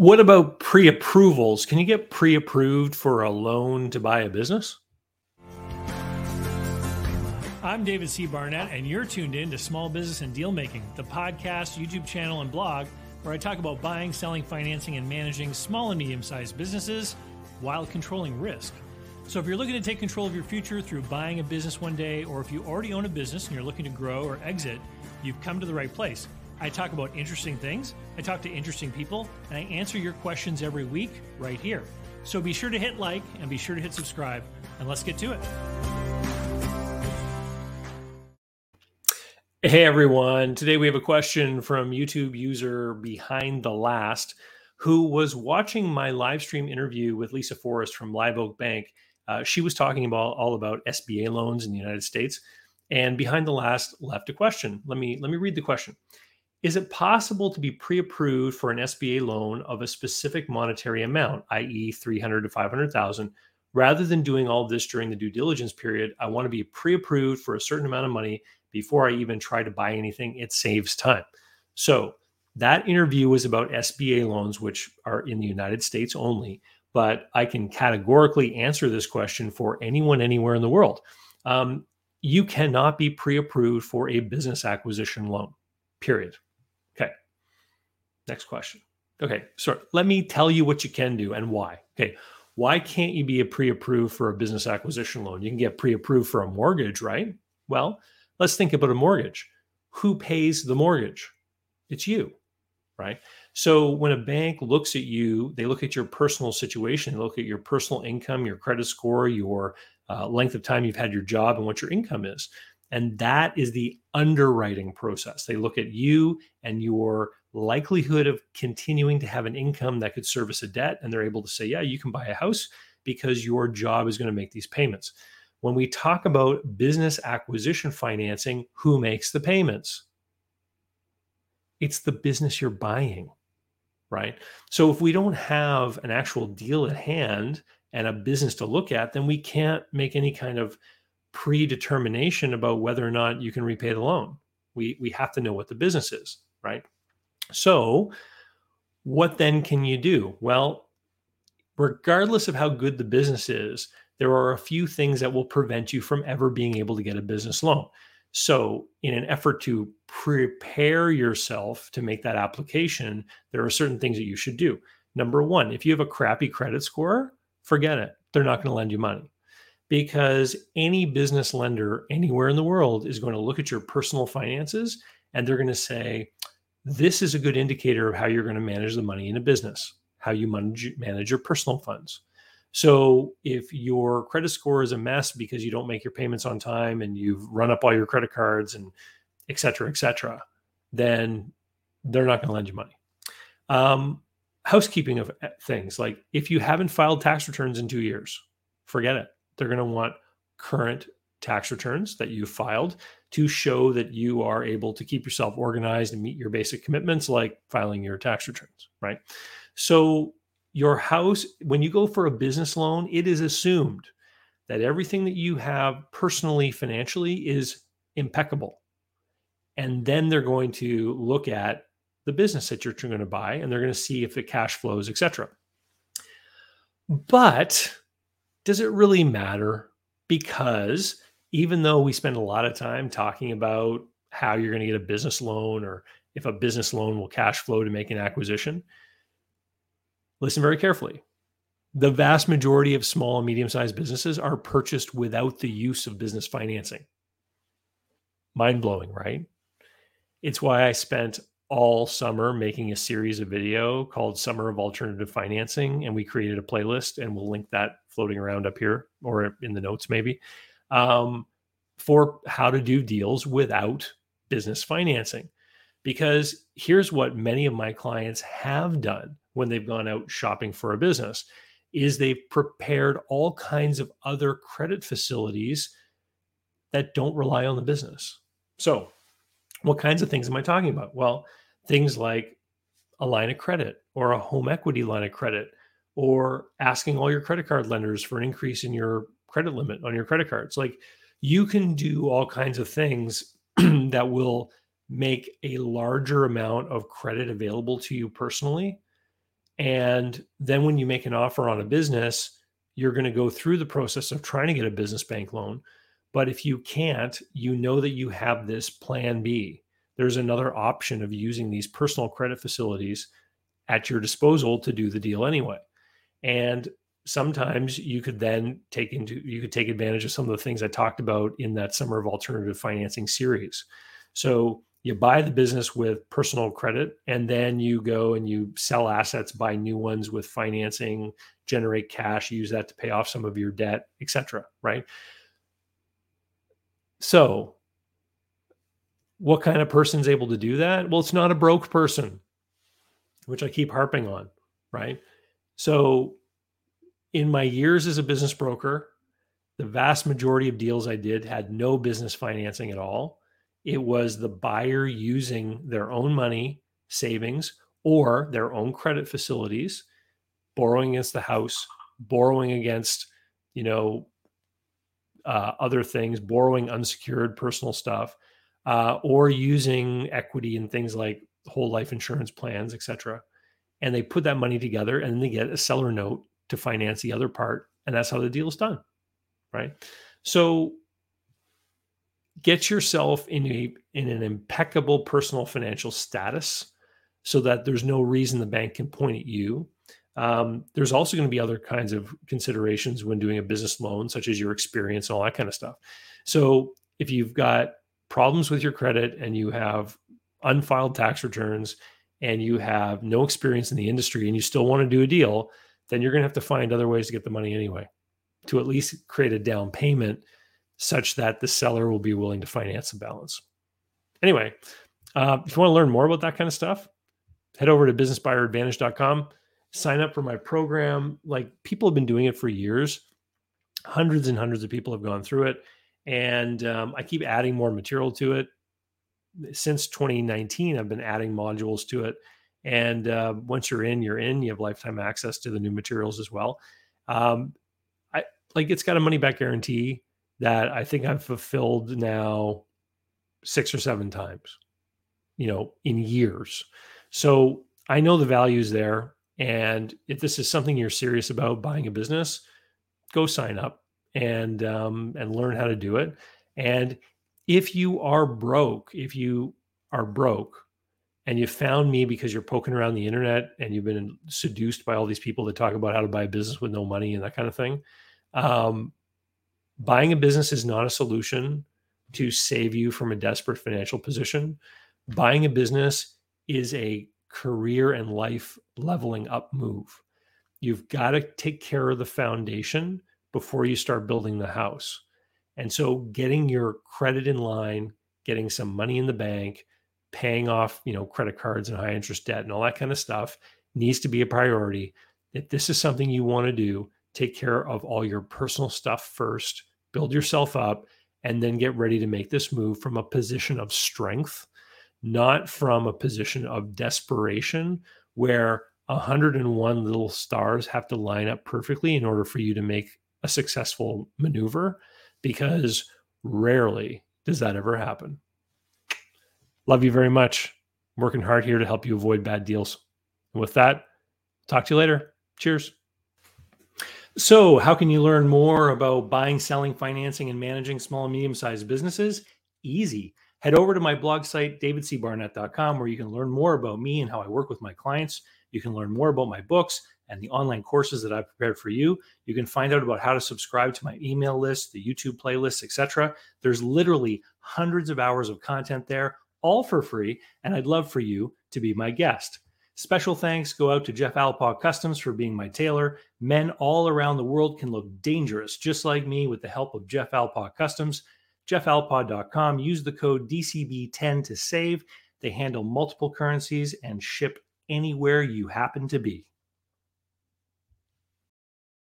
What about pre approvals? Can you get pre approved for a loan to buy a business? I'm David C. Barnett, and you're tuned in to Small Business and Deal Making, the podcast, YouTube channel, and blog where I talk about buying, selling, financing, and managing small and medium sized businesses while controlling risk. So, if you're looking to take control of your future through buying a business one day, or if you already own a business and you're looking to grow or exit, you've come to the right place. I talk about interesting things, I talk to interesting people, and I answer your questions every week right here. So be sure to hit like and be sure to hit subscribe, and let's get to it. Hey everyone, today we have a question from YouTube user Behind the Last who was watching my live stream interview with Lisa Forrest from Live Oak Bank. Uh, she was talking about all about SBA loans in the United States, and Behind the Last left a question. Let me let me read the question. Is it possible to be pre-approved for an SBA loan of a specific monetary amount, i.e., 300 to 500,000, rather than doing all this during the due diligence period? I want to be pre-approved for a certain amount of money before I even try to buy anything. It saves time. So that interview was about SBA loans, which are in the United States only. But I can categorically answer this question for anyone anywhere in the world. Um, you cannot be pre-approved for a business acquisition loan. Period. Next question. Okay, so let me tell you what you can do and why. Okay, why can't you be a pre-approved for a business acquisition loan? You can get pre-approved for a mortgage, right? Well, let's think about a mortgage. Who pays the mortgage? It's you, right? So when a bank looks at you, they look at your personal situation, they look at your personal income, your credit score, your uh, length of time you've had your job, and what your income is. And that is the underwriting process. They look at you and your likelihood of continuing to have an income that could service a debt. And they're able to say, yeah, you can buy a house because your job is going to make these payments. When we talk about business acquisition financing, who makes the payments? It's the business you're buying, right? So if we don't have an actual deal at hand and a business to look at, then we can't make any kind of predetermination about whether or not you can repay the loan. We we have to know what the business is, right? So, what then can you do? Well, regardless of how good the business is, there are a few things that will prevent you from ever being able to get a business loan. So, in an effort to prepare yourself to make that application, there are certain things that you should do. Number one, if you have a crappy credit score, forget it. They're not going to lend you money because any business lender anywhere in the world is going to look at your personal finances and they're going to say, this is a good indicator of how you're going to manage the money in a business, how you manage, manage your personal funds. So if your credit score is a mess because you don't make your payments on time and you've run up all your credit cards and et cetera, et cetera, then they're not going to lend you money. Um, housekeeping of eh, things like if you haven't filed tax returns in two years, forget it. They're going to want current tax returns that you filed to show that you are able to keep yourself organized and meet your basic commitments like filing your tax returns, right? So your house when you go for a business loan, it is assumed that everything that you have personally financially is impeccable. And then they're going to look at the business that you're going to buy and they're going to see if it cash flows, etc. But does it really matter? Because even though we spend a lot of time talking about how you're going to get a business loan or if a business loan will cash flow to make an acquisition, listen very carefully. The vast majority of small and medium sized businesses are purchased without the use of business financing. Mind blowing, right? It's why I spent all summer making a series of video called Summer of Alternative Financing. And we created a playlist, and we'll link that floating around up here or in the notes, maybe um, for how to do deals without business financing. Because here's what many of my clients have done when they've gone out shopping for a business is they've prepared all kinds of other credit facilities that don't rely on the business. So, what kinds of things am I talking about? Well, things like a line of credit or a home equity line of credit or asking all your credit card lenders for an increase in your credit mm-hmm. limit on your credit cards. Like you can do all kinds of things that will make a larger amount of credit available to you personally And then when you make an offer on a business, you're going to go through the process of trying to get a business bank loan. But if you can't, you know that you have this plan B. There's another option of using these personal credit facilities at your disposal to do the deal anyway. And sometimes you could then take into you could take advantage of some of the things I talked about in that summer of alternative financing series. So you buy the business with personal credit and then you go and you sell assets buy new ones with financing generate cash use that to pay off some of your debt etc right? So what kind of person is able to do that? Well it's not a broke person which i keep harping on right? So in my years as a business broker the vast majority of deals i did had no business financing at all it was the buyer using their own money, savings, or their own credit facilities, borrowing against the house, borrowing against, you know, uh, other things, borrowing unsecured personal stuff, uh, or using equity in things like whole life insurance plans, etc. And they put that money together, and then they get a seller note to finance the other part, and that's how the deal is done, right? So get yourself in a in an impeccable personal financial status so that there's no reason the bank can point at you um, there's also going to be other kinds of considerations when doing a business loan such as your experience and all that kind of stuff so if you've got problems with your credit and you have unfiled tax returns and you have no experience in the industry and you still want to do a deal then you're going to have to find other ways to get the money anyway to at least create a down payment such that the seller will be willing to finance the balance. Anyway, uh, if you want to learn more about that kind of stuff, head over to businessbuyeradvantage.com, sign up for my program. Like people have been doing it for years. Hundreds and hundreds of people have gone through it. And um, I keep adding more material to it. Since 2019, I've been adding modules to it. And uh, once you're in, you're in. You have lifetime access to the new materials as well. Um, I like it's got a money back guarantee that I think I've fulfilled now six or seven times, you know, in years. So I know the value is there. And if this is something you're serious about buying a business, go sign up and um, and learn how to do it. And if you are broke, if you are broke and you found me because you're poking around the internet and you've been seduced by all these people that talk about how to buy a business with no money and that kind of thing, um, buying a business is not a solution to save you from a desperate financial position. Buying a business is a career and life leveling up move. You've got to take care of the foundation before you start building the house. And so getting your credit in line, getting some money in the bank, paying off, you know, credit cards and high interest debt and all that kind of stuff needs to be a priority. If this is something you want to do, take care of all your personal stuff first build yourself up, and then get ready to make this move from a position of strength, not from a position of desperation where 101 little stars have to line up perfectly in order for you to make a successful maneuver, because rarely does that ever happen. Love you very much. working hard here to help you avoid bad deals. And with that, talk to you later. Cheers. So, how can you learn more about buying, selling, financing, and managing small and medium sized businesses? Easy. Head over to my blog site, davidcbarnett.com, where you can learn more about me and how I work with my clients. You can learn more about my books and the online courses that I've prepared for you. You can find out about how to subscribe to my email list, the YouTube playlists, etc. There's literally hundreds of hours of content there, all for free, and I'd love for you to be my guest. Special thanks go out to Jeff Alpaw Customs for being my tailor. Men all around the world can look dangerous just like me with the help of Jeff Alpaw Customs. JeffAlpaw.com. Use the code DCB10 to save. They handle multiple currencies and ship anywhere you happen to be.